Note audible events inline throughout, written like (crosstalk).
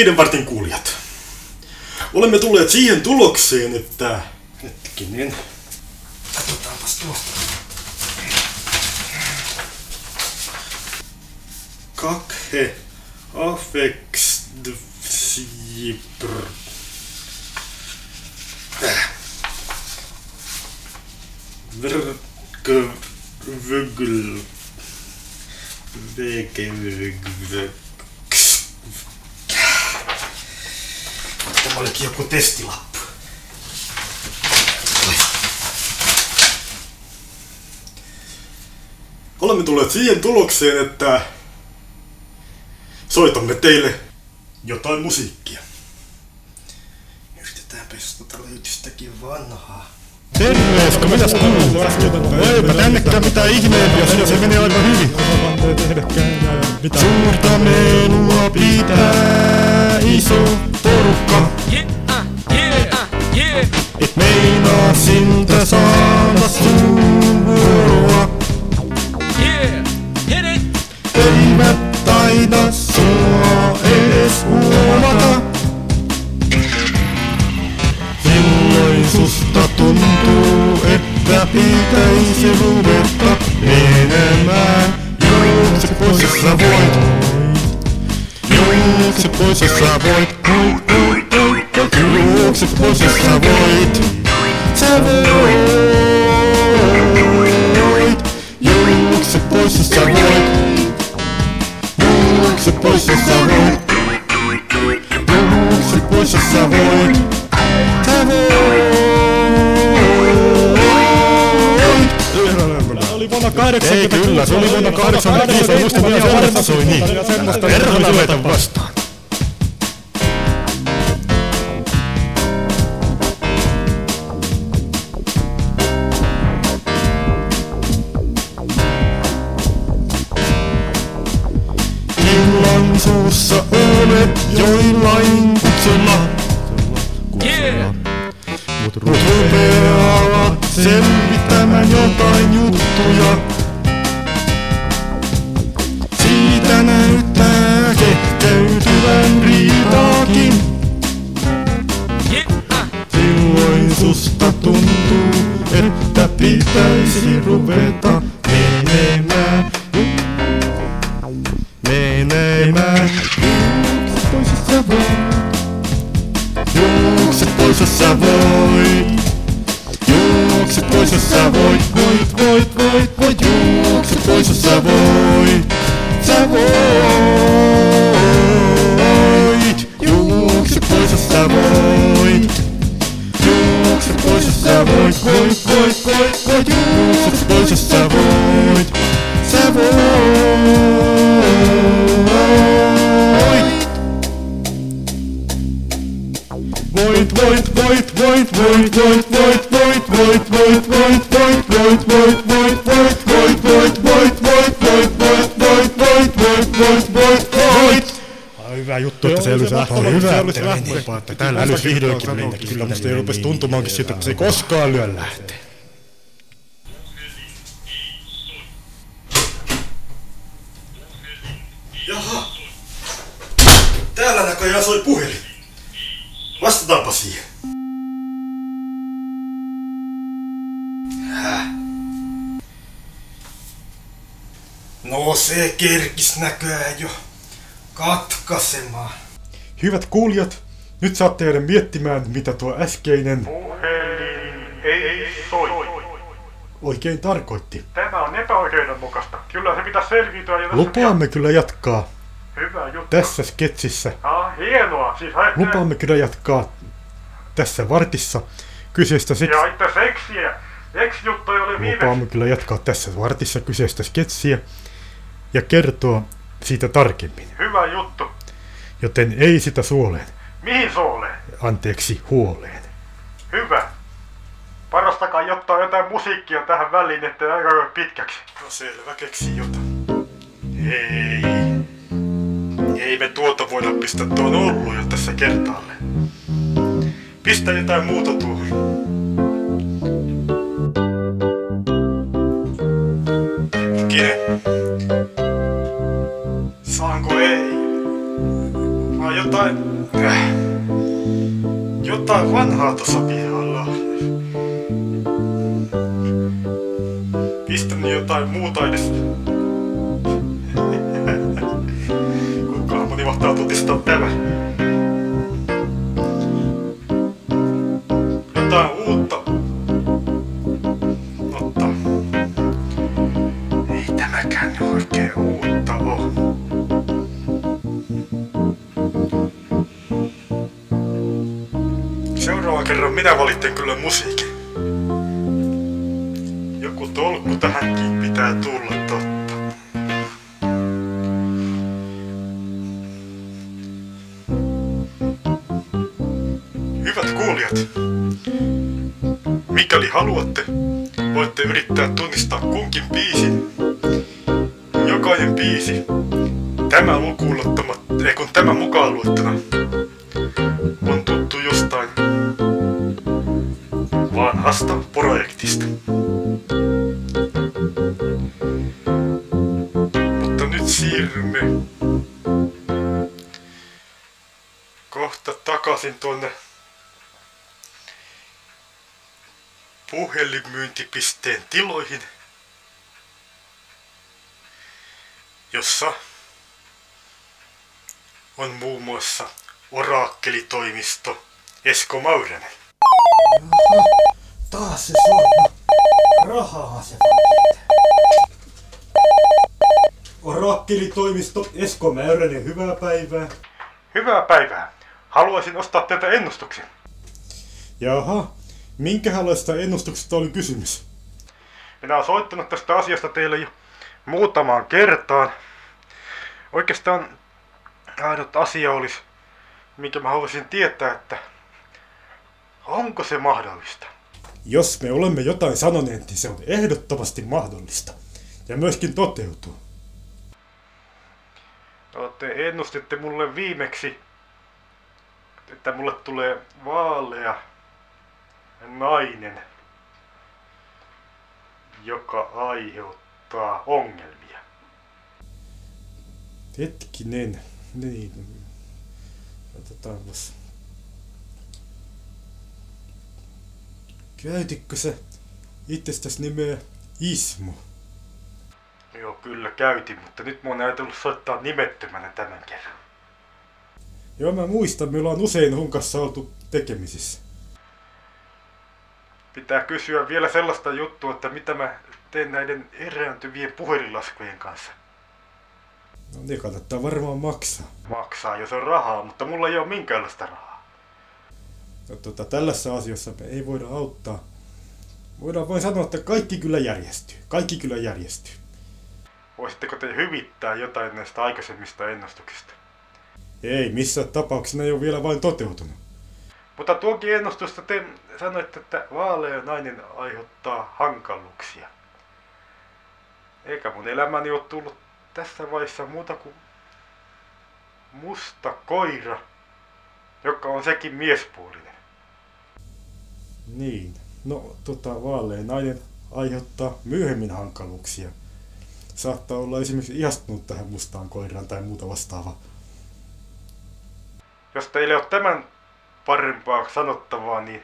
viiden vartin kuulijat. Olemme tulleet siihen tulokseen, että... Hetkinen. Katsotaanpas tuosta. Kakhe affex Vrkvgl Tämä olikin joku testilappu. Olemme tulleet siihen tulokseen, että soitamme teille jotain musiikkia. Yritetäänpä jos tota löytystäkin vanhaa. Terveys, kun mitäs kuuluu? Eipä tännekään mitään ihmeempiä, sillä se menee aivan hyvin. Suurta menua pitää iso porukka. Yeah, yeah, yeah. Et meinaa siltä saada sun vuoroa. Yeah, hit it. Eivät taida sua edes huomata. Silloin susta tuntuu, että pitäisi ruveta menemään. Juokse pois, sä voit. Кому цепной со собой? Кому цепной со собой? Собой. Юг цепной со собой. Юг цепной со собой. Vuonna 80. Ei kyllä, se oli vuonna 85, ei muista vielä vuodesta soi niin. Meitä vastaan. Illan suussa olet joillain kutsulla. Selvittämään jotain juttuja. Siitä näyttää kehkeytyvän riitaakin. Silloin susta tuntuu, että pitäisi ruveta Juokse pois, jos sä voit. Voit, voit, voit, voit. Juokse pois, jos sä voit. Sä voit. Voit, voit, voit, se. Oli hyvä, että että meni. Että täällä älys vihdoinkin mennä. Kyllä musta ei rupesi tuntumaankin siitä, että se ei koskaan lyö lähteä. Jaha. Täällä näköjään soi puhelin. Vastataanpa siihen. Häh? No se kerkis näköjään jo katkaisemaan. Hyvät kuulijat, nyt saatte jäädä miettimään, mitä tuo äskeinen Puhelin ei soi. oikein tarkoitti. Tämä on epäoikeudenmukaista. Kyllä se pitäisi selviytyä tässä Lupaamme kyllä jatkaa. Hyvä juttu. tässä sketsissä. Ah, hienoa. Siis ajattelee... Lupaamme kyllä jatkaa tässä vartissa kyseistä seks... Ja itse seksiä. Ex-juttu ei ole viimeksi. Lupaamme kyllä jatkaa tässä vartissa kyseistä sketsiä ja kertoa siitä tarkemmin. Hyvä juttu. Joten ei sitä suoleen, Mihin sooleen? anteeksi huoleen. Hyvä. Parastakaa jotta jotain musiikkia tähän väliin, ettei aika pitkäksi. No selvä, keksi jotain. Hei. Ei me tuota voida pistää tuon ollut jo tässä kertaalle. Pistä jotain muuta tuohon. Hetkinen. Saanko ei? Vai jotain... Jotain vanhaa tossa pihalla. Pistä nyt jotain muuta edes. Kuinka moni mahtaa tutistaa tämä? Minä valitsen kyllä musiikin. Joku tolkku tähänkin pitää tulla totta. Hyvät kuulijat, mikäli haluatte, voitte yrittää tunnistaa kunkin biisin. Jokainen biisi, tämä lukuun ei kun tämä mukaan luettuna, vanhasta projektista. Mutta nyt siirrymme kohta takaisin tuonne puhelinmyyntipisteen tiloihin, jossa on muun muassa oraakkelitoimisto Esko Maurinen. Taas se sorma. Rahaa se vaan Orakkelitoimisto Esko Mäyränen, hyvää päivää. Hyvää päivää. Haluaisin ostaa teiltä ennustuksen. Jaha, minkälaista ennustuksesta oli kysymys? Minä olen soittanut tästä asiasta teille jo muutamaan kertaan. Oikeastaan ainut asia olisi, minkä mä haluaisin tietää, että onko se mahdollista. Jos me olemme jotain sanoneet, niin se on ehdottomasti mahdollista. Ja myöskin toteutuu. No, te ennustitte mulle viimeksi, että mulle tulee vaalea nainen, joka aiheuttaa ongelmia. Hetkinen, niin. Otetaanpas. Käytitkö se itsestäs nimeä Ismo? Joo, kyllä käytin, mutta nyt mä oon ajatellut soittaa nimettömänä tämän kerran. Joo, mä muistan, meillä on usein hun kanssa oltu tekemisissä. Pitää kysyä vielä sellaista juttua, että mitä mä teen näiden erääntyvien puhelinlaskujen kanssa. No ne kannattaa varmaan maksaa. Maksaa, jos on rahaa, mutta mulla ei ole minkäänlaista rahaa. Tota, tällaisessa asiassa me ei voida auttaa. Voidaan vain sanoa, että kaikki kyllä järjestyy. Kaikki kyllä järjestyy. Voisitteko te hyvittää jotain näistä aikaisemmista ennustuksista? Ei, missä tapauksessa ne ei ole vielä vain toteutunut. Mutta tuokin ennustusta te sanoitte, että vaalea nainen aiheuttaa hankaluuksia. Eikä mun elämäni ole tullut tässä vaiheessa muuta kuin musta koira, joka on sekin miespuolinen. Niin. No, tota, vaalea nainen aiheuttaa myöhemmin hankaluuksia. Saattaa olla esimerkiksi ihastunut tähän mustaan koiraan tai muuta vastaavaa. Jos teille ei ole tämän parempaa sanottavaa, niin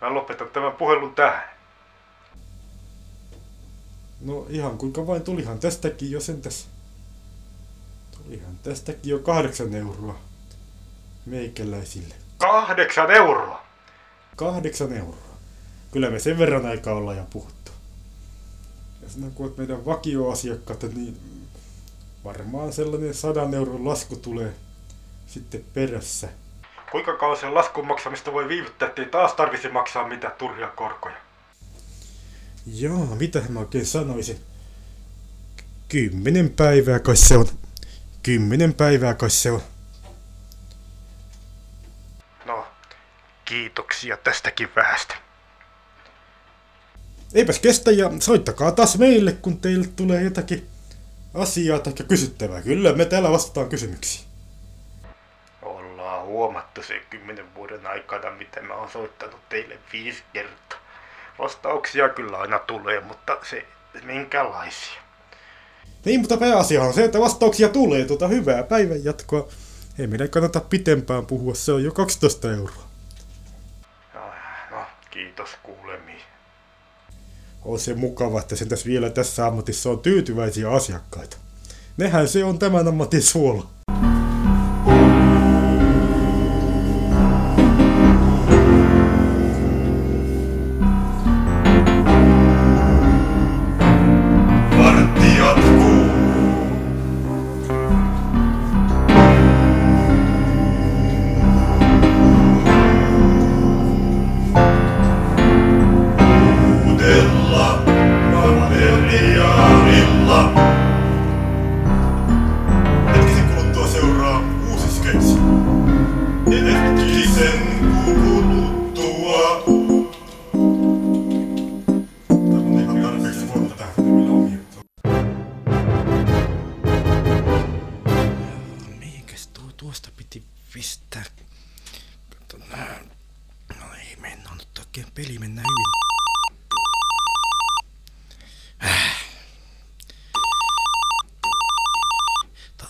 mä lopetan tämän puhelun tähän. No ihan kuinka vain tulihan tästäkin jo sentäs. Tulihan tästäkin jo kahdeksan euroa meikäläisille. Kahdeksan euroa! Kahdeksan euroa. Kyllä me sen verran aikaa ollaan jo puhuttu. Ja sinä kun olet meidän vakioasiakkaita, niin varmaan sellainen sadan euron lasku tulee sitten perässä. Kuinka kauan sen laskun maksamista voi viivyttää, ettei taas tarvisi maksaa mitään turhia korkoja? Joo, mitä mä oikein sanoisin? Kymmenen päivää kai se on. Kymmenen päivää kai se on. No, kiitoksia tästäkin vähästä. Eipäs kestä ja soittakaa taas meille, kun teille tulee jotakin asiaa tai kysyttävää. Kyllä me täällä vastataan kysymyksiin. huomattu se kymmenen vuoden aikana, mitä mä oon soittanut teille viisi kertaa. Vastauksia kyllä aina tulee, mutta se minkälaisia. Niin, mutta pääasia on se, että vastauksia tulee. Tuota hyvää päivän jatkoa. Ei meidän kannata pitempään puhua, se on jo 12 euroa. Kiitos kuulemiin. On se mukava, että sentäs vielä tässä ammatissa on tyytyväisiä asiakkaita. Nehän se on tämän ammatin suola.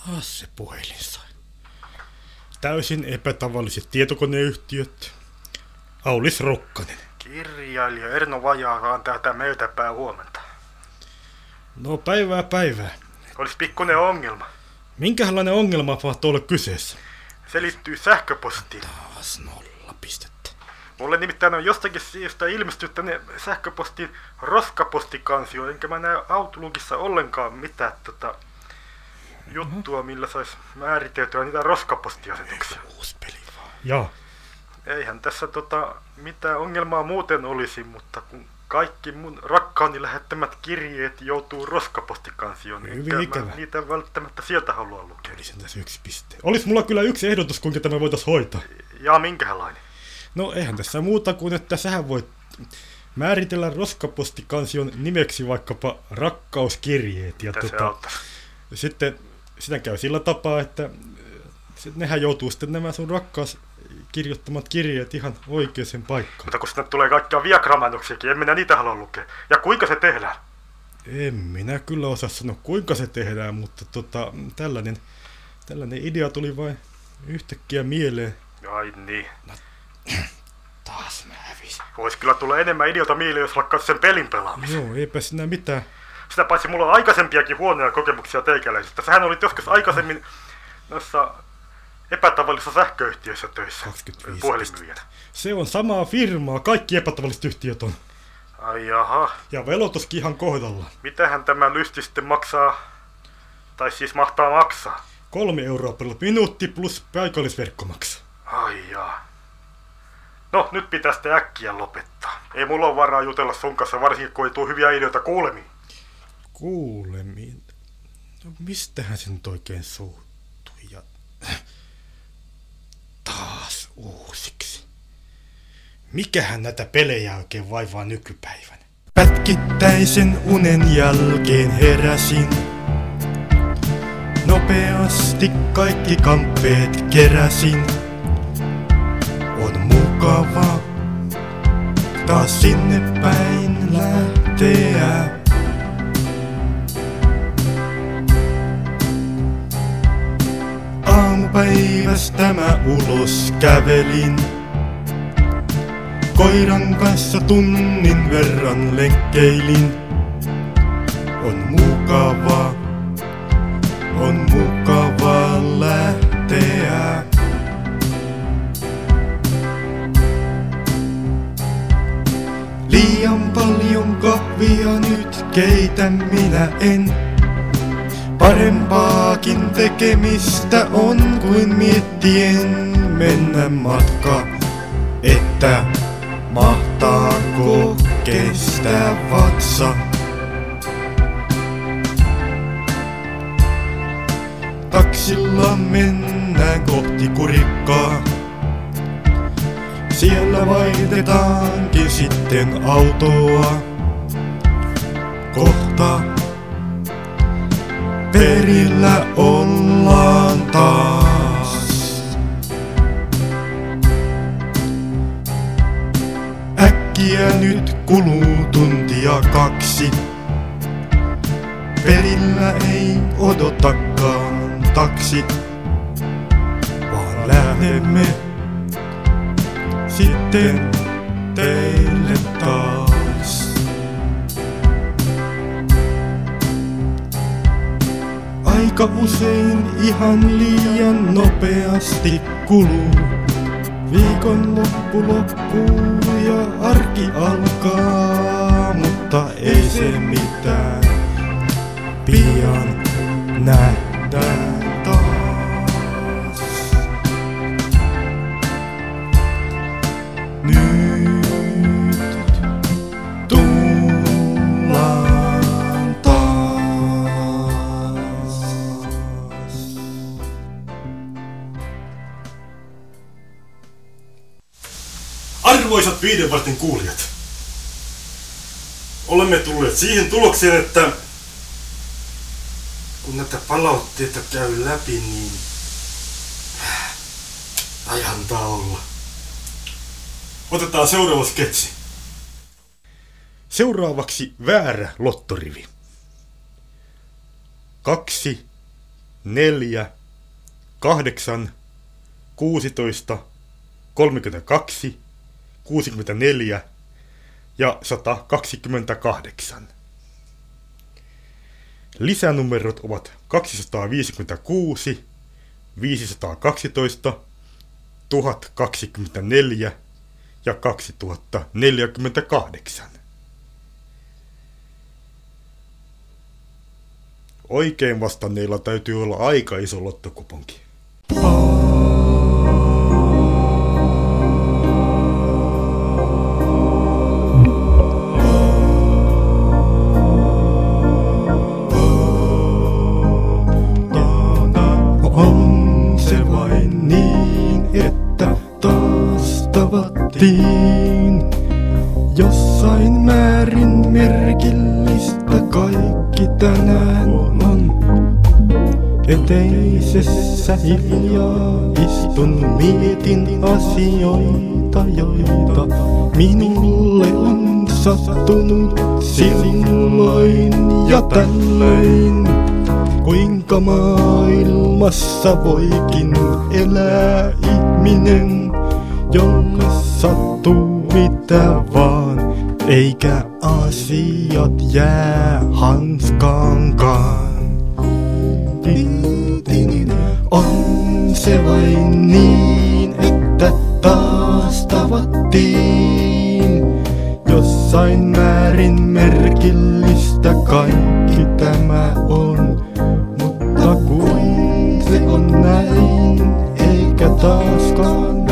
Taas se puhelin sai. Täysin epätavalliset tietokoneyhtiöt. Aulis Rokkanen. Kirjailija Erno Vajaakaan täältä meiltä päin huomenta. No päivää päivää. Olisi pikkuinen ongelma. Minkälainen ongelma mahtaa olla kyseessä? Se liittyy sähköpostiin. Taas nolla pistettä. Mulle nimittäin on jostakin syystä ilmestynyt tänne sähköpostiin roskapostikansio, enkä mä näe Outlookissa ollenkaan mitään tota, juttua, millä sais määriteltyä niitä roskapostiasetuksia. Uusi peli vaan. Joo. Eihän tässä tota, mitään ongelmaa muuten olisi, mutta kun kaikki mun rakkaani lähettämät kirjeet joutuu roskapostikansioon, niin Hyvin enkä ikävä. mä niitä välttämättä sieltä halua lukea. Oli sen tässä yksi piste. Olis mulla kyllä yksi ehdotus, kuinka tämä voitais hoitaa. Ja minkälainen? No eihän tässä muuta kuin, että sähän voit määritellä roskapostikansion nimeksi vaikkapa rakkauskirjeet. Ja Mitä tota, sitten sitä käy sillä tapaa, että äh, nehän joutuu sitten nämä sun rakkaus kirjoittamat kirjeet ihan oikeaan paikkaan. Mutta kun sinne tulee kaikkia viagramainoksiakin, en minä niitä halua lukea. Ja kuinka se tehdään? En minä kyllä osaa sanoa, kuinka se tehdään, mutta tota, tällainen, tällainen idea tuli vain yhtäkkiä mieleen. Ai niin. (clears throat) Taas mä hävisin. Voisi kyllä tulla enemmän ideota mieleen, jos lakkaisi sen pelin pelaamisen. Joo, eipä sinä mitään. Sitä paitsi mulla on aikaisempiakin huonoja kokemuksia teikäläisistä. Sähän olit joskus aikaisemmin noissa epätavallisissa sähköyhtiöissä töissä 25 puhelinmyyjänä. Se on samaa firmaa, kaikki epätavalliset yhtiöt on. Ai jaha, Ja velotuskin ihan kohdalla. mitähän tämä lysti sitten maksaa, tai siis mahtaa maksaa? Kolme euroa per minuutti plus paikallisverkkomaksu. Ai jaa. No, nyt pitää äkkiä lopettaa. Ei mulla ole varaa jutella sun kanssa, varsinkin kun ei tuu hyviä ideoita kuulemiin. Kuulemiin. No mistähän se nyt oikein suuttui ja... Taas uusiksi. Mikähän näitä pelejä oikein vaivaa nykypäivänä? Pätkittäisen unen jälkeen heräsin. Nopeasti kaikki kamppeet keräsin. On mukava taas sinne päin lähteä. Aamupäivästä mä ulos kävelin. Koiran kanssa tunnin verran lenkkeilin. On mukava, on mukava lähteä. Liian paljon kahvia nyt keitän minä en. Parempaakin tekemistä on kuin miettien mennä matka, että mahtaako kestää vatsa. Taksilla mennään kohti kurikkaa. Siellä vaihdetaankin sitten autoa. Kohta perillä ollaan taas. Äkkiä nyt kuluu tuntia kaksi. Perillä ei odotakaan taksi, vaan lähdemme sitten teille taas. Aika usein ihan liian nopeasti kuluu. Viikonloppu loppuu ja arki alkaa, mutta ei se mitään. Pian nähdään viiden vartin kuulijat, olemme tulleet siihen tulokseen, että kun näitä palautteita käy läpi, niin antaa olla. Otetaan seuraava sketsi. Seuraavaksi väärä lottorivi. Kaksi, neljä, kahdeksan, kuusitoista, 32, 64 ja 128. Lisänumerot ovat 256, 512, 1024 ja 2048. Oikein vastanneilla täytyy olla aika iso lottokuponki. Tavattiin. Jossain määrin merkillistä kaikki tänään on. Eteisessä hiljaa istun mietin asioita, joita minulle on sattunut silloin ja tällöin. Kuinka maailmassa voikin elää ihminen, jolle sattuu mitä vaan, eikä asiat jää hanskaankaan. On se vain niin, että taas tavattiin. Jossain määrin merkillistä kaikki tämä on. Mutta kuin se on näin, eikä taaskaan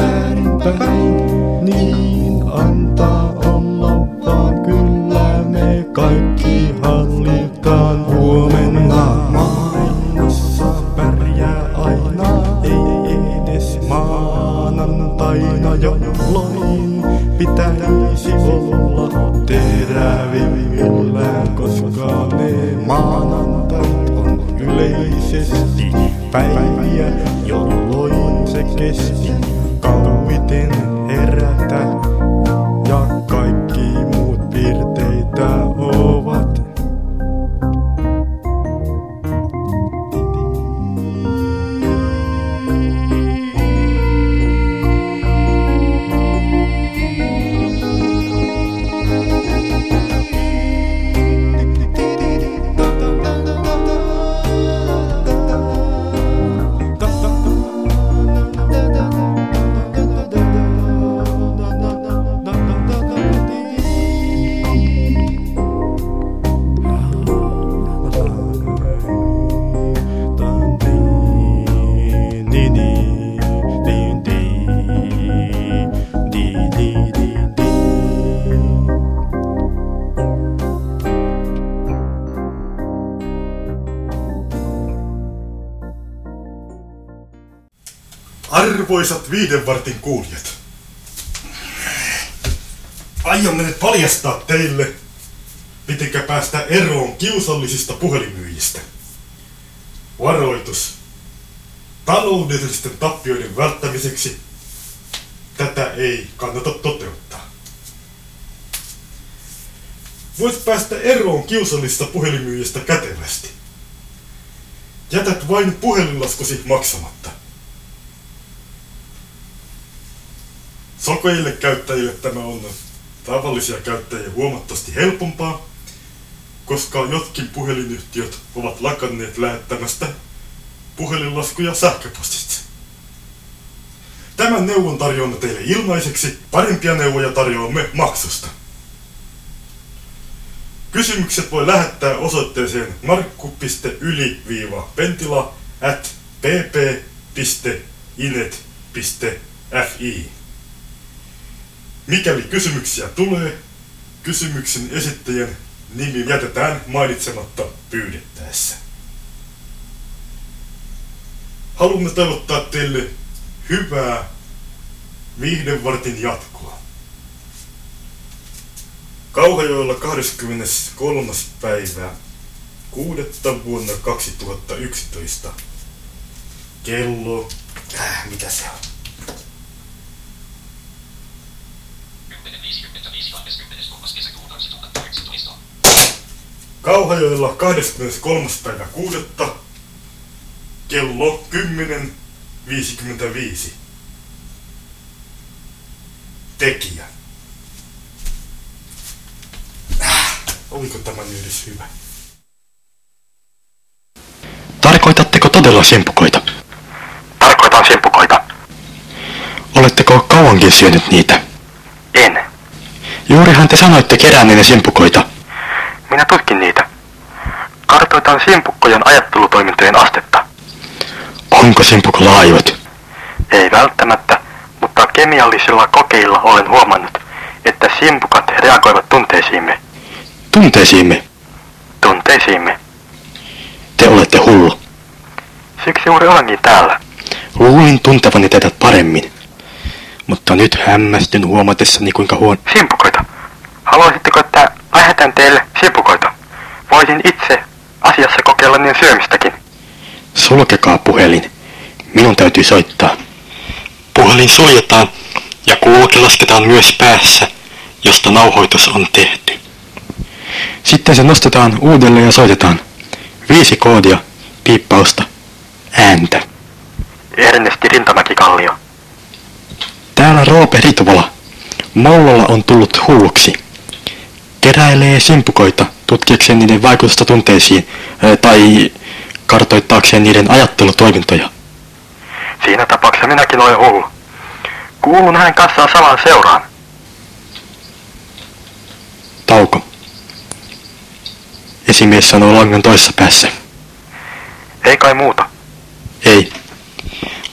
Arvoisat viiden vartin kuulijat. Aiomme nyt paljastaa teille, mitenkä päästä eroon kiusallisista puhelinmyyjistä. Varoitus. Taloudellisten tappioiden välttämiseksi tätä ei kannata toteuttaa. Voit päästä eroon kiusallista puhelimyyjistä kätevästi. Jätät vain puhelinlaskusi maksamatta. Sokeille käyttäjille tämä on tavallisia käyttäjiä huomattavasti helpompaa, koska jotkin puhelinyhtiöt ovat lakanneet lähettämästä puhelinlaskuja sähköpostitse. Tämän neuvon tarjoamme teille ilmaiseksi, parempia neuvoja tarjoamme maksusta. Kysymykset voi lähettää osoitteeseen markku.yli-pentila at pp.inet.fi. Mikäli kysymyksiä tulee, kysymyksen esittäjän nimi jätetään mainitsematta pyydettäessä. Haluamme toivottaa teille hyvää viiden vartin jatkoa. Kauhajoella 23. päivää kuudetta vuonna 2011. Kello... Äh, mitä se on? Kauhajoella 23. päivä kuudetta kello 10.55. Tekijä. Äh, oliko tämä edes hyvä? Tarkoitatteko todella simpukoita? Tarkoitan simpukoita. Oletteko kauankin syönyt niitä? En. Juurihan te sanoitte keränneenne simpukoita. Minä tutkin niitä. Kartoitan simpukkojen ajattelutoimintojen astetta. Onko simpukolla aivot? Ei välttämättä, mutta kemiallisilla kokeilla olen huomannut, että simpukat reagoivat tunteisiimme. Tunteisiimme. Tunteisiimme. Te olette hullu. Siksi juuri olenkin täällä. Luulin tuntevani teidät paremmin. Mutta nyt hämmästyn huomatessani kuinka huon... Simpukoita. Haluaisitteko, että lähetän teille simpukoita? Voisin itse asiassa kokeilla niin syömistäkin. Sulkekaa puhelin. Minun täytyy soittaa. Puhelin suljetaan ja kuuloke lasketaan myös päässä, josta nauhoitus on tehty. Sitten se nostetaan uudelleen ja soitetaan. Viisi koodia, piippausta, ääntä. Ernesti Rintamäki-Kallio. Täällä Roope Ritvola. Maulolla on tullut hulluksi. Keräilee simpukoita tutkiakseen niiden vaikutusta tunteisiin tai kartoittaakseen niiden ajattelutoimintoja. Siinä tapauksessa minäkin olen hullu. Kuulun hänen kanssaan samaan seuraan. Tauko. Esimies sanoo langan toisessa päässä. Ei kai muuta. Ei.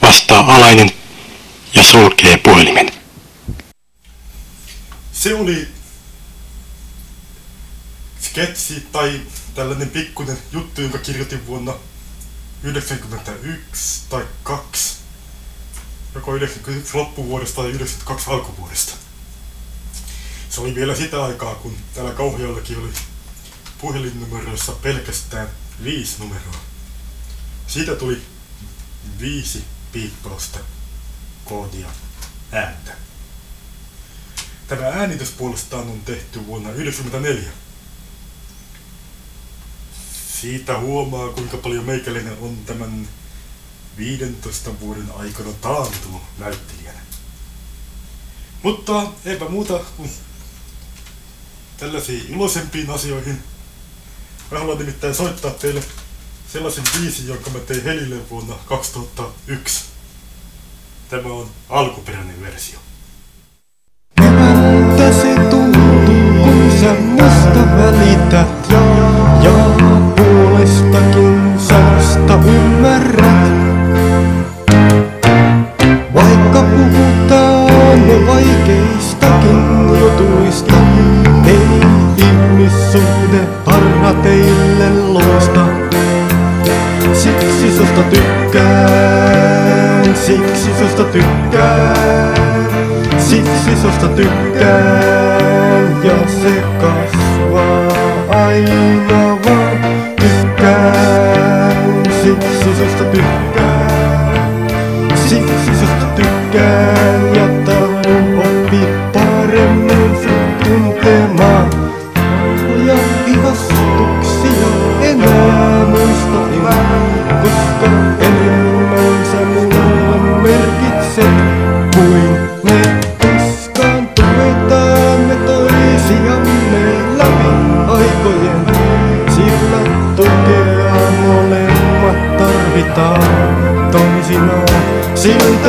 Vastaa alainen ja sulkee puhelimen. Se oli sketsi tai tällainen pikkuinen juttu, jonka kirjoitin vuonna 91 tai 2. Joko 91 loppuvuodesta tai 92 alkuvuodesta. Se oli vielä sitä aikaa, kun täällä Kauhajoellakin oli puhelinnumeroissa pelkästään viisi numeroa. Siitä tuli viisi piippausta, koodia, ääntä. Tämä äänitys puolestaan on tehty vuonna 1994. Siitä huomaa, kuinka paljon meikäläinen on tämän 15 vuoden aikana taantunut näyttelijänä. Mutta eipä muuta kuin tällaisiin iloisempiin asioihin. Mä haluan nimittäin soittaa teille sellaisen biisin, jonka mä tein Helille vuonna 2001. Tämä on alkuperäinen versio. Miltä se tuntuu, kun sä musta välität susta tykkään, siksi susta tykkään. Siksi susta tykkään ja se kasvaa aina vaan tykkään. Siksi susta tykkään, siksi susta tykkään ja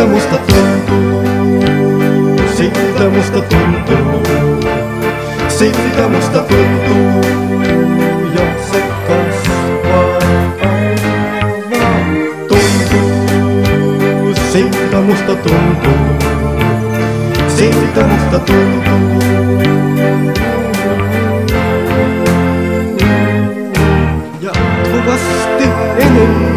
Siitä musta tuntuu, siitä musta tuntuu, siitä musta tuntuu, ja se kasvaa aivan tuntuu, siitä musta tuntuu, siitä musta tuntuu. Jatkuvasti enemmän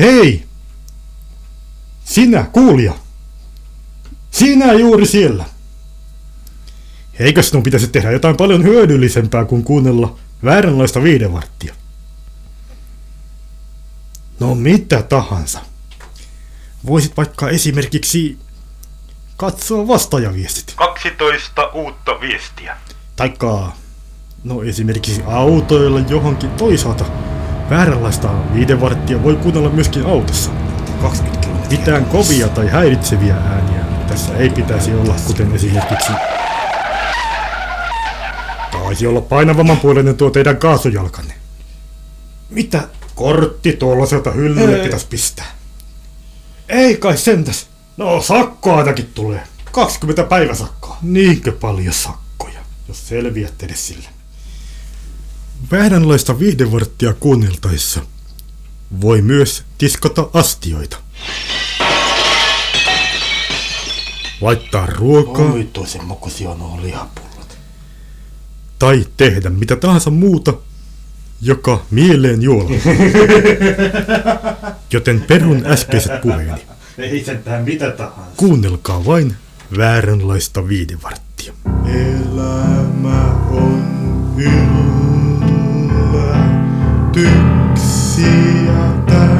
Hei! Sinä, kuulija! Sinä juuri siellä! Eikö sinun pitäisi tehdä jotain paljon hyödyllisempää kuin kuunnella vääränlaista viidevarttia? No mitä tahansa. Voisit vaikka esimerkiksi katsoa vastaajaviestit. 12 uutta viestiä. Taikka, no esimerkiksi autoilla johonkin toisaalta. Vääränlaista viidevarttia voi kuunnella myöskin autossa. 20 kilometriä. Mitään kovia tai häiritseviä ääniä tässä ei pitäisi olla, kuten esimerkiksi... Taisi olla painavamman puolinen tuo teidän kaasujalkanne. Mitä kortti tuollaiselta hyllylle pitäisi pistää? Ei kai sentäs. No sakkoa ainakin tulee. 20 päiväsakkoa. Niinkö paljon sakkoja, jos selviät edes sillä. Vääränlaista viihdevarttia kuunneltaessa voi myös tiskata astioita. Laittaa ruokaa Omituisen mokosia nuo lihapullot. tai tehdä mitä tahansa muuta, joka mieleen juolla. (laughs) Joten perun äskeiset puheeni. Ei sentään mitä tahansa. Kuunnelkaa vain vääränlaista viidevarttia. Elämä on yllä üksi ja täna.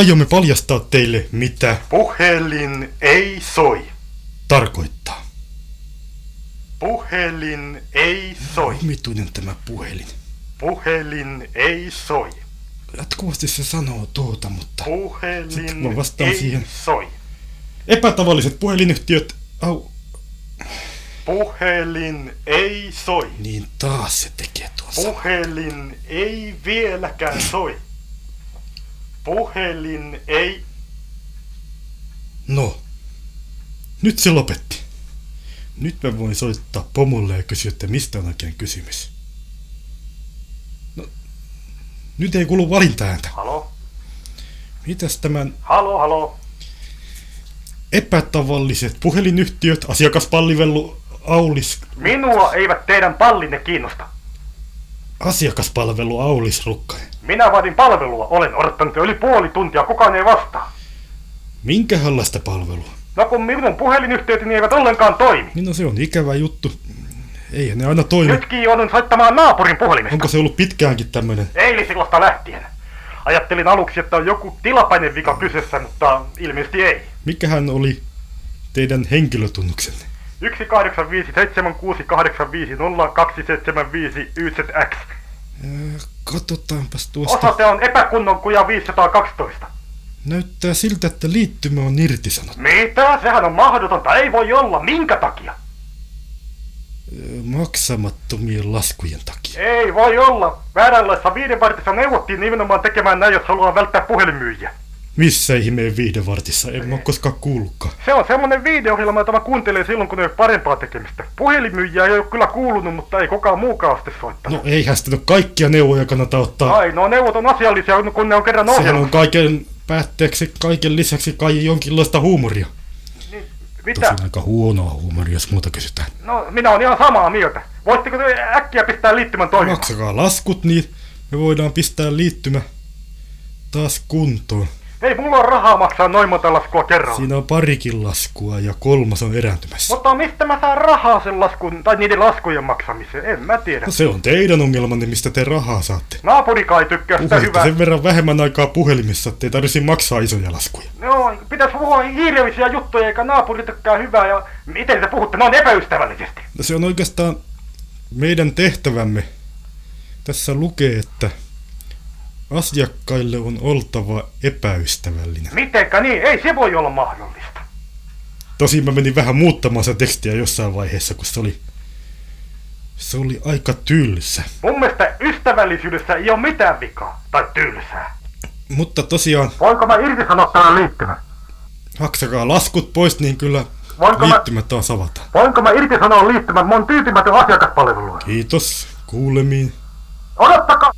Aiomme paljastaa teille, mitä Puhelin ei soi. tarkoittaa. Puhelin ei soi. Omituinen tämä puhelin. Puhelin ei soi. Jatkuvasti se sanoo tuota, mutta Puhelin mä vastaan ei siihen. soi. epätavalliset puhelinyhtiöt... Au, Puhelin ei soi. Niin taas se tekee tuossa. Puhelin ei vieläkään soi. Puhelin ei... No, nyt se lopetti. Nyt mä voin soittaa pomolle ja kysyä, että mistä on oikein kysymys. No, nyt ei kuulu valintaääntä. Halo? Mitäs tämän Halo, halo? epätavalliset puhelinyhtiöt, asiakaspalvelu Aulis, Minua eivät teidän pallinne kiinnosta. asiakaspalvelu Aulis Rukkanen. Minä vaadin palvelua. Olen odottanut jo yli puoli tuntia. Kukaan ei vastaa. Minkälaista palvelua? No kun minun puhelinyhteyteni eivät ollenkaan toimi. Niin no se on ikävä juttu. Eihän ne aina toimi. Nytkin joudun soittamaan naapurin puhelimesta. Onko se ollut pitkäänkin tämmönen? Eilisillasta lähtien. Ajattelin aluksi, että on joku tilapäinen vika kyseessä, mutta ilmeisesti ei. Mikähän oli teidän henkilötunnuksenne? 18576850275 YZX. Äh, katsotaanpas tuosta. Osoite on epäkunnon kuja 512. Näyttää siltä, että liittymä on irtisanottu. Mitä? Sehän on mahdotonta. Ei voi olla. Minkä takia? Maksamattomien laskujen takia. Ei voi olla. Vääränlaisessa viidenvartissa neuvottiin nimenomaan tekemään näin, jos haluaa välttää puhelinmyyjiä. Missä ihmeen viihdevartissa? En mä koskaan kuullutkaan. Se on semmonen videohjelma, jota mä kuuntelen silloin, kun ei ole parempaa tekemistä. Puhelinmyyjiä ei ole kyllä kuulunut, mutta ei kukaan muukaan sitten soittanut. No eihän sitä nyt kaikkia neuvoja kannata ottaa. Ai, no neuvot on asiallisia, kun ne on kerran Sehän ohjelmassa. on kaiken päätteeksi, kaiken lisäksi kai jonkinlaista huumoria. Mitä? Tosin aika huonoa huumoria, jos muuta kysytään. No, minä olen ihan samaa mieltä. Voitteko te äkkiä pistää liittymän toimimaan? Maksakaa laskut, niin me voidaan pistää liittymä taas kuntoon. Ei mulla on rahaa maksaa noin monta laskua kerralla. Siinä on parikin laskua ja kolmas on erääntymässä. Mutta mistä mä saan rahaa sen laskun, tai niiden laskujen maksamiseen? En mä tiedä. No se on teidän ongelmanne, mistä te rahaa saatte. Naapuri kai tykkää sitä hyvää. sen verran vähemmän aikaa puhelimessa, ettei tarvitse maksaa isoja laskuja. Joo, pitäisi puhua hiirevisiä juttuja, eikä naapuri tykkää hyvää, ja miten te puhutte noin epäystävällisesti? No se on oikeastaan meidän tehtävämme. Tässä lukee, että asiakkaille on oltava epäystävällinen. Mitenkä niin? Ei se voi olla mahdollista. Tosin mä menin vähän muuttamaan sitä tekstiä jossain vaiheessa, kun se oli, se oli aika tylsä. Mun mielestä ystävällisyydessä ei ole mitään vikaa, tai tylsää. Mutta tosiaan, Voinko mä irtisanoa tämän liittymän? maksakaa laskut pois, niin kyllä Voinko mä, liittymät taas avataan. voinko mä irtisanoa liittymän? Mä oon tyytymätön asiakaspalveluun. Kiitos, kuulemiin. Odottakaa!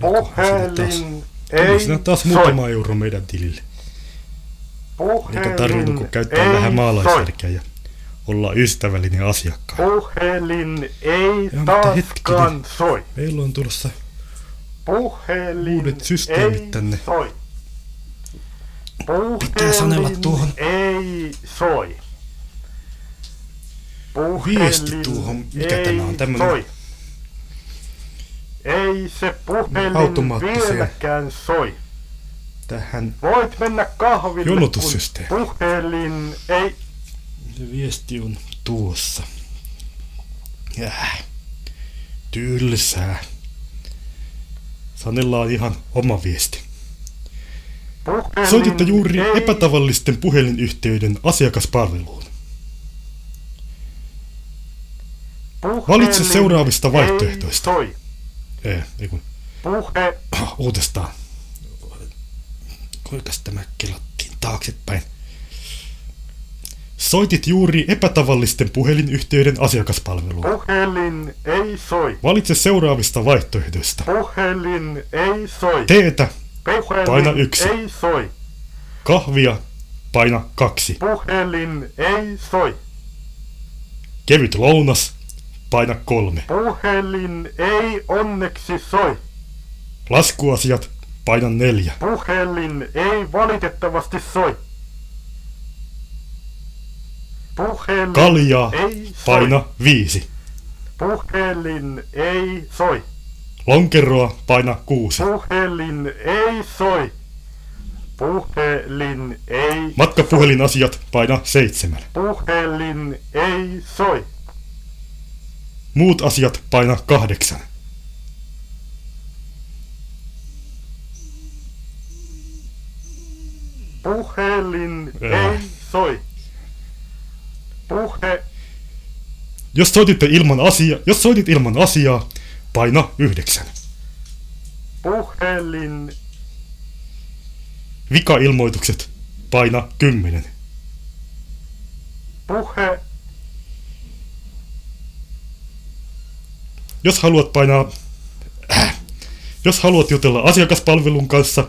Puhelin ei sinne taas soi. muutama euro meidän tilille. Eikä tarvinnut Puhelin kun käyttää ei vähän maalaisjärkeä ja olla ystävällinen asiakkaan. Puhelin ei Ja, taaskaan soi. Meillä on tulossa Puhelin Uudet systeemit ei tänne. soi. Puhelin Pitää sanella tuohon. ei soi. Puhelin Viesti tuohon. Mikä ei tämä on? Tämmönen- Soi. Ei se puhelin vieläkään soi. tähän Voit mennä kahville, Jonotussysteemi. kun puhelin ei... Se viesti on tuossa. Äh, tylsää. Sanella on ihan oma viesti. Puhelin Soititte juuri ei epätavallisten puhelinyhtiöiden asiakaspalveluun. Puhelin Valitse seuraavista vaihtoehtoista. Soi. Ei, ei kun, Puhe... ah, uudestaan. Kuinka tämä kelottiin taaksepäin? Soitit juuri epätavallisten puhelinyhtiöiden asiakaspalveluun. Puhelin ei soi. Valitse seuraavista vaihtoehdoista. Puhelin ei soi. Teetä, Puhelin paina yksi. ei soi. kahvia, paina kaksi. Puhelin ei soi. Kevyt lounas, paina kolme. Puhelin ei onneksi soi. Laskuasiat, paina neljä. Puhelin ei valitettavasti soi. Puhelin Kaljaa, ei soi. paina viisi. Puhelin ei soi. Lonkeroa, paina kuusi. Puhelin ei soi. Puhelin ei Matkapuhelinasiat, paina seitsemän. Puhelin ei soi. Muut asiat, paina kahdeksan. Puhelin Äh. ei soi. Puhe... Jos soititte ilman asia, jos soitit ilman asiaa, paina yhdeksän. Puhelin. Vika-ilmoitukset, paina kymmenen. Puhe. Jos haluat painaa... Äh, jos haluat jutella asiakaspalvelun kanssa,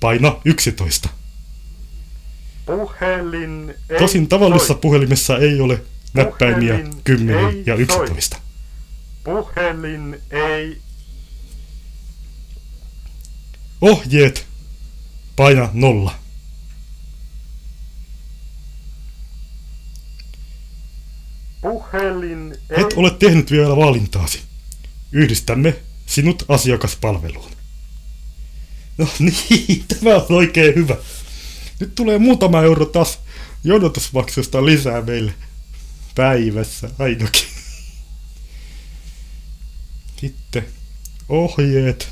paina 11. Puhelin. Ei Tosin tavallisessa soi. puhelimessa ei ole näppäimiä Puhelin 10 ei ja soi. 11. Puhelin ei. Ohjeet, paina nolla. Puhelin ei. Et ole tehnyt vielä valintaasi. Yhdistämme sinut asiakaspalveluun. No (laughs) niin, tämä on oikein hyvä. Nyt tulee muutama euro taas jonotusmaksusta lisää meille päivässä ainakin. (laughs) Sitten ohjeet.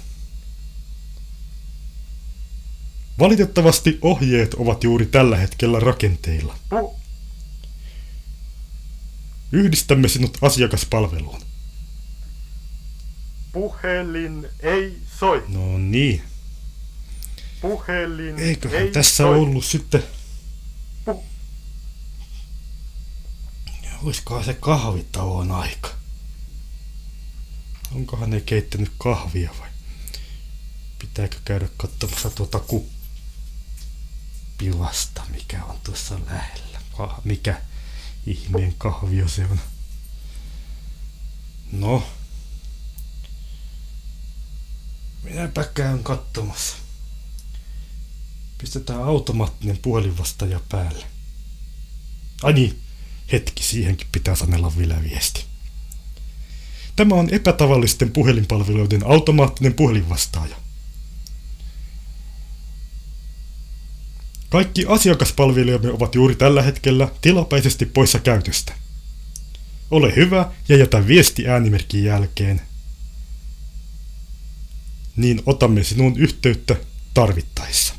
Valitettavasti ohjeet ovat juuri tällä hetkellä rakenteilla. Pu- Yhdistämme sinut asiakaspalveluun. Puhelin ei soi. No niin. Puhelin Eiköhän ei tässä soi. ollut sitten... Pu- Olisikohan se kahvitauon aika? Onkohan ne keittänyt kahvia vai? Pitääkö käydä katsomassa tuota kuppilasta, mikä on tuossa lähellä? Kah- mikä ihmeen kahvio se on? No. Minäpä käyn katsomassa. Pistetään automaattinen puhelinvastaaja päälle. Ai niin, hetki, siihenkin pitää sanella vielä viesti. Tämä on epätavallisten puhelinpalveluiden automaattinen puhelinvastaaja. Kaikki asiakaspalvelijamme ovat juuri tällä hetkellä tilapäisesti poissa käytöstä. Ole hyvä ja jätä viesti äänimerkin jälkeen. Niin otamme sinun yhteyttä tarvittaessa.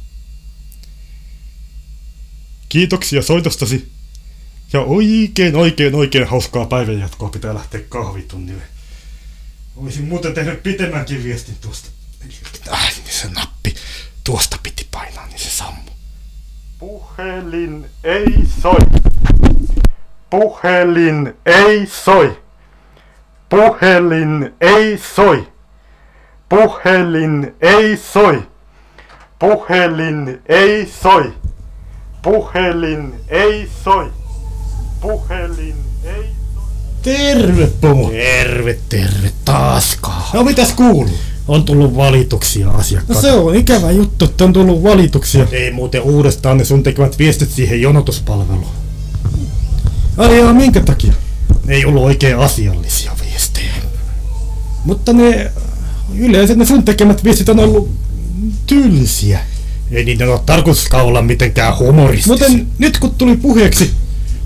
Kiitoksia soitostasi ja oikein, oikein, oikein hauskaa päivänjatkoa pitää lähteä kahvitunnille. Olisin muuten tehnyt pitemmänkin viestin tuosta. Äh, niin se nappi. Tuosta piti painaa, niin se sammu. Puhelin ei soi. Puhelin ei soi. Puhelin ei soi. Puhelin ei soi. Puhelin ei soi. Puhelin ei soi. Puhelin ei Terve, Pomo. Terve, terve. Taaskaan. No mitäs kuuluu? On tullut valituksia asiakkailta. No se on ikävä juttu, että on tullut valituksia. Ei muuten uudestaan ne sun tekemät viestit siihen jonotuspalveluun. Ai jaa, minkä takia? Ne ei ollut oikein asiallisia viestejä. Mutta ne, yleensä ne sun tekemät viestit on ollut tylsiä. Ei niitä ole tarkoituskaan olla mitenkään humoristisia. Mutta nyt kun tuli puheeksi,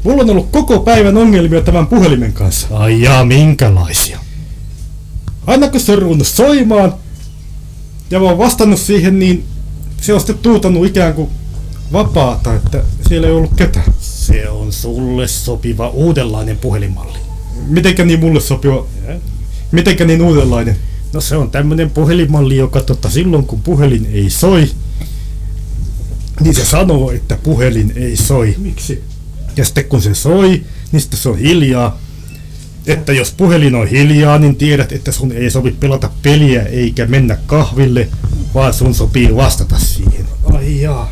mulla on ollut koko päivän ongelmia tämän puhelimen kanssa. Ai jaa, minkälaisia? Aina kun se on ruvennut soimaan, ja mä oon vastannut siihen, niin se on sitten tuutanut ikään kuin vapaata, että siellä ei ollut ketään. Se on sulle sopiva uudenlainen puhelinmalli. Mitenkä niin mulle sopiva? Mitenkä niin uudenlainen? No se on tämmönen puhelinmalli, joka totta silloin kun puhelin ei soi, niin se sanoo, että puhelin ei soi. Miksi? Ja sitten kun se soi, niin sitten se on hiljaa. Että jos puhelin on hiljaa, niin tiedät, että sun ei sovi pelata peliä eikä mennä kahville, vaan sun sopii vastata siihen. Ai jaa.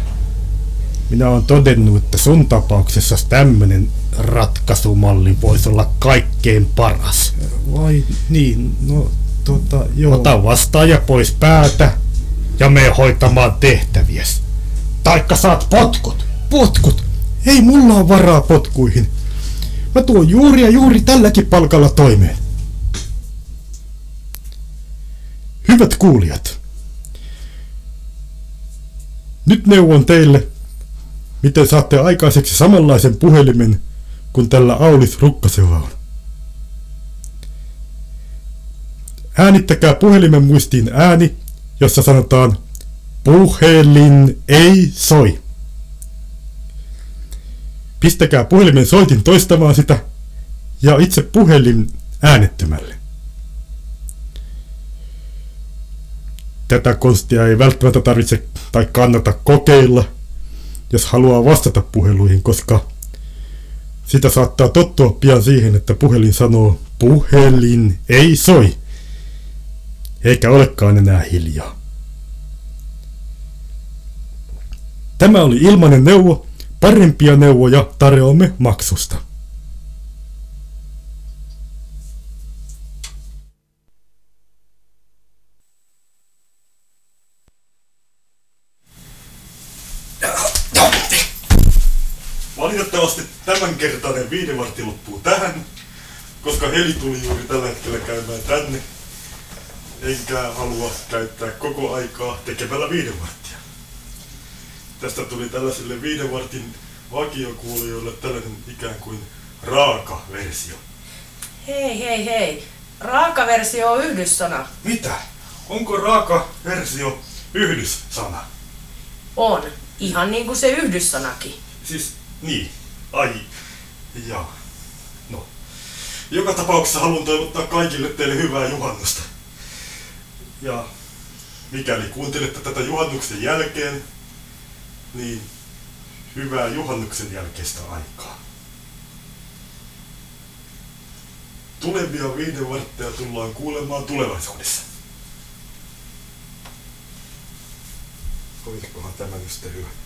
Minä olen todennut, että sun tapauksessa tämmönen ratkaisumalli voisi olla kaikkein paras. Vai niin, no tota joo. Ota vastaaja pois päältä ja mene hoitamaan tehtäviäs. Taikka saat potkut. Potkut? Ei mulla ole varaa potkuihin. Mä tuon juuri ja juuri tälläkin palkalla toimeen. Hyvät kuulijat. Nyt neuvon teille, miten saatte aikaiseksi samanlaisen puhelimen kuin tällä Aulis Rukkasella on. Äänittäkää puhelimen muistiin ääni, jossa sanotaan puhelin ei soi. Pistäkää puhelimen soitin toistamaan sitä ja itse puhelin äänettömälle. Tätä konstia ei välttämättä tarvitse tai kannata kokeilla, jos haluaa vastata puheluihin, koska sitä saattaa tottua pian siihen, että puhelin sanoo, puhelin ei soi, eikä olekaan enää hiljaa. Tämä oli ilmainen neuvo, parempia neuvoja tarjoamme maksusta. Valitettavasti tämänkertainen viidevartti loppuu tähän, koska Heli tuli juuri tällä hetkellä käymään tänne. Enkä halua käyttää koko aikaa tekemällä viiden varttia. Tästä tuli tällaisille viiden vartin vakiokuulijoille tällainen ikään kuin raaka versio. Hei, hei, hei. Raaka versio on yhdyssana. Mitä? Onko raaka versio yhdyssana? On. Ihan niin kuin se yhdyssanakin. Siis, niin. Ai. Ja. No. Joka tapauksessa haluan toivottaa kaikille teille hyvää juhannusta. Ja mikäli kuuntelette tätä juhannuksen jälkeen, niin hyvää juhannuksen jälkeistä aikaa. Tulevia viiden vartteja tullaan kuulemaan tulevaisuudessa. Olisikohan tämä nyt hyvä?